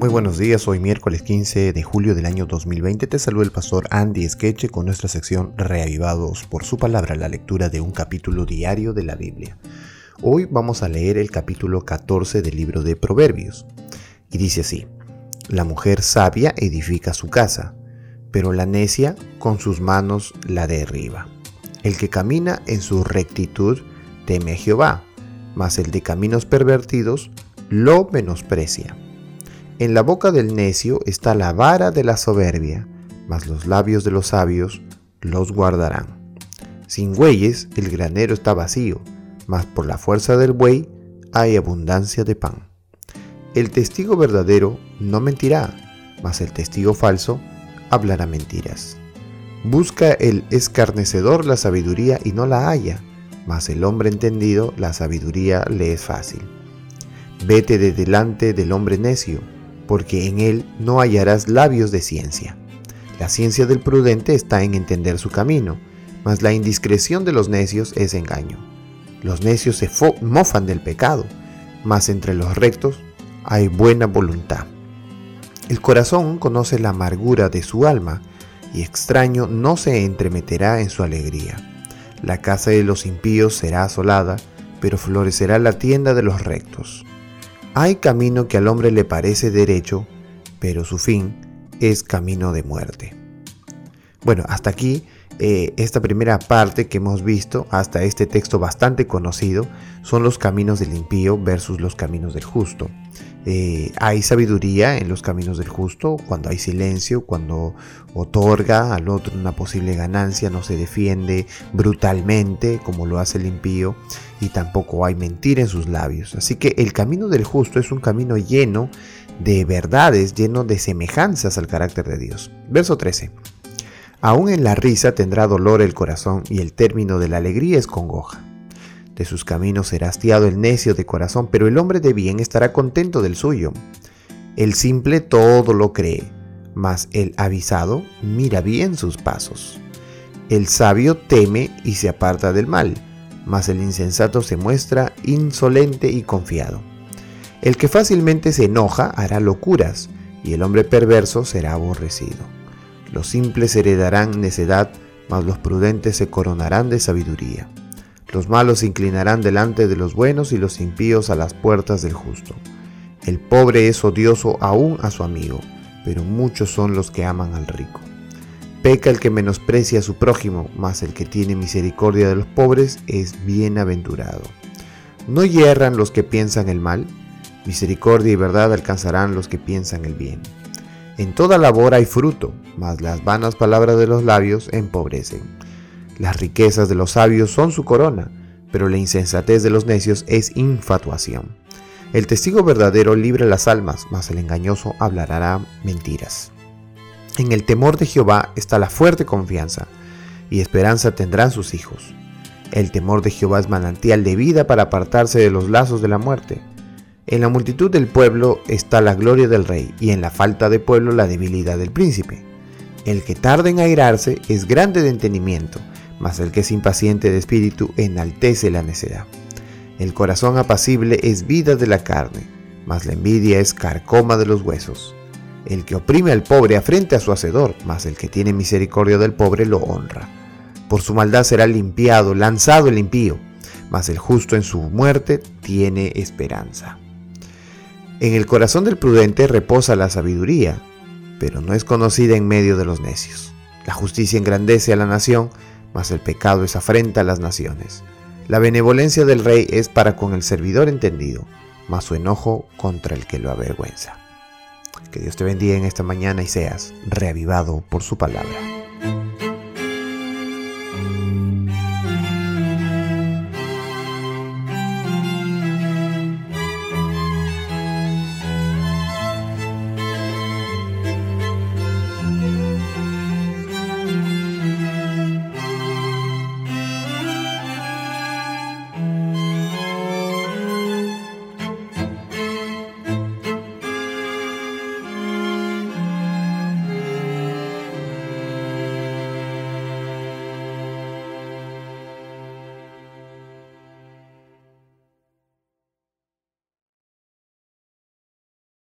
Muy buenos días, hoy miércoles 15 de julio del año 2020 te saluda el pastor Andy Skeche con nuestra sección Reavivados por su palabra, la lectura de un capítulo diario de la Biblia. Hoy vamos a leer el capítulo 14 del libro de Proverbios y dice así, La mujer sabia edifica su casa, pero la necia con sus manos la derriba. El que camina en su rectitud teme a Jehová, mas el de caminos pervertidos lo menosprecia. En la boca del necio está la vara de la soberbia, mas los labios de los sabios los guardarán. Sin bueyes el granero está vacío, mas por la fuerza del buey hay abundancia de pan. El testigo verdadero no mentirá, mas el testigo falso hablará mentiras. Busca el escarnecedor la sabiduría y no la halla, mas el hombre entendido la sabiduría le es fácil. Vete de delante del hombre necio, porque en él no hallarás labios de ciencia. La ciencia del prudente está en entender su camino, mas la indiscreción de los necios es engaño. Los necios se mofan del pecado, mas entre los rectos hay buena voluntad. El corazón conoce la amargura de su alma, y extraño no se entremeterá en su alegría. La casa de los impíos será asolada, pero florecerá la tienda de los rectos. Hay camino que al hombre le parece derecho, pero su fin es camino de muerte. Bueno, hasta aquí eh, esta primera parte que hemos visto, hasta este texto bastante conocido, son los caminos del impío versus los caminos del justo. Eh, hay sabiduría en los caminos del justo, cuando hay silencio, cuando otorga al otro una posible ganancia, no se defiende brutalmente como lo hace el impío y tampoco hay mentira en sus labios. Así que el camino del justo es un camino lleno de verdades, lleno de semejanzas al carácter de Dios. Verso 13. Aún en la risa tendrá dolor el corazón y el término de la alegría es congoja. De sus caminos será hastiado el necio de corazón, pero el hombre de bien estará contento del suyo. El simple todo lo cree, mas el avisado mira bien sus pasos. El sabio teme y se aparta del mal, mas el insensato se muestra insolente y confiado. El que fácilmente se enoja hará locuras, y el hombre perverso será aborrecido. Los simples heredarán necedad, mas los prudentes se coronarán de sabiduría. Los malos se inclinarán delante de los buenos y los impíos a las puertas del justo. El pobre es odioso aún a su amigo, pero muchos son los que aman al rico. Peca el que menosprecia a su prójimo, mas el que tiene misericordia de los pobres es bienaventurado. ¿No hierran los que piensan el mal? Misericordia y verdad alcanzarán los que piensan el bien. En toda labor hay fruto, mas las vanas palabras de los labios empobrecen. Las riquezas de los sabios son su corona, pero la insensatez de los necios es infatuación. El testigo verdadero libra las almas, mas el engañoso hablará mentiras. En el temor de Jehová está la fuerte confianza, y esperanza tendrán sus hijos. El temor de Jehová es manantial de vida para apartarse de los lazos de la muerte. En la multitud del pueblo está la gloria del rey, y en la falta de pueblo la debilidad del príncipe. El que tarda en airarse es grande de entendimiento, mas el que es impaciente de espíritu enaltece la necedad. El corazón apacible es vida de la carne, mas la envidia es carcoma de los huesos. El que oprime al pobre afrenta a su hacedor, mas el que tiene misericordia del pobre lo honra. Por su maldad será limpiado, lanzado el impío, mas el justo en su muerte tiene esperanza. En el corazón del prudente reposa la sabiduría, pero no es conocida en medio de los necios. La justicia engrandece a la nación, mas el pecado es afrenta a las naciones. La benevolencia del rey es para con el servidor entendido, mas su enojo contra el que lo avergüenza. Que Dios te bendiga en esta mañana y seas reavivado por su palabra.